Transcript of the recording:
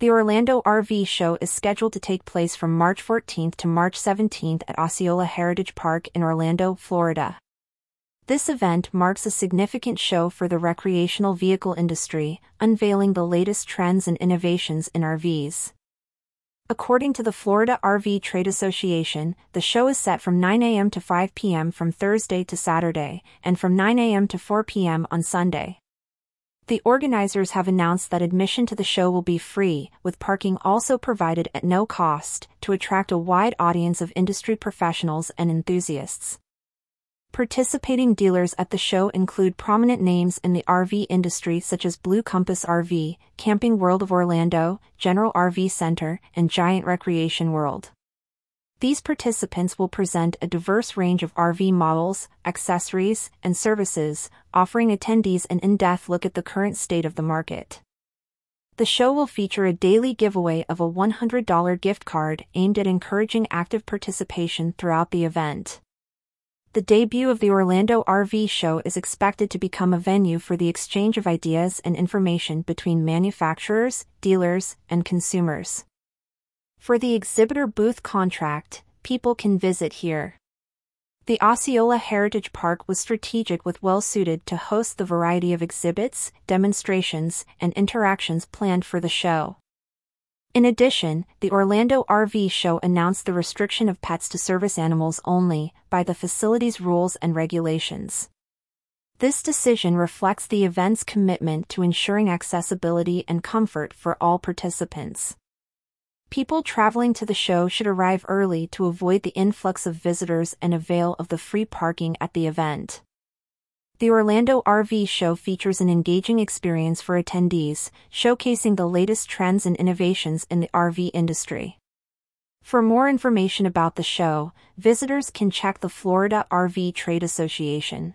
The Orlando RV Show is scheduled to take place from March 14th to March 17th at Osceola Heritage Park in Orlando, Florida. This event marks a significant show for the recreational vehicle industry, unveiling the latest trends and innovations in RVs. According to the Florida RV Trade Association, the show is set from 9 a.m. to 5 p.m. from Thursday to Saturday, and from 9 a.m. to 4 p.m. on Sunday. The organizers have announced that admission to the show will be free, with parking also provided at no cost, to attract a wide audience of industry professionals and enthusiasts. Participating dealers at the show include prominent names in the RV industry such as Blue Compass RV, Camping World of Orlando, General RV Center, and Giant Recreation World. These participants will present a diverse range of RV models, accessories, and services, offering attendees an in-depth look at the current state of the market. The show will feature a daily giveaway of a $100 gift card aimed at encouraging active participation throughout the event the debut of the Orlando RV Show is expected to become a venue for the exchange of ideas and information between manufacturers, dealers, and consumers. For the exhibitor booth contract, people can visit here. The Osceola Heritage Park was strategic with well suited to host the variety of exhibits, demonstrations, and interactions planned for the show. In addition, the Orlando RV Show announced the restriction of pets to service animals only by the facility's rules and regulations. This decision reflects the event's commitment to ensuring accessibility and comfort for all participants. People traveling to the show should arrive early to avoid the influx of visitors and avail of the free parking at the event. The Orlando RV Show features an engaging experience for attendees, showcasing the latest trends and innovations in the RV industry. For more information about the show, visitors can check the Florida RV Trade Association.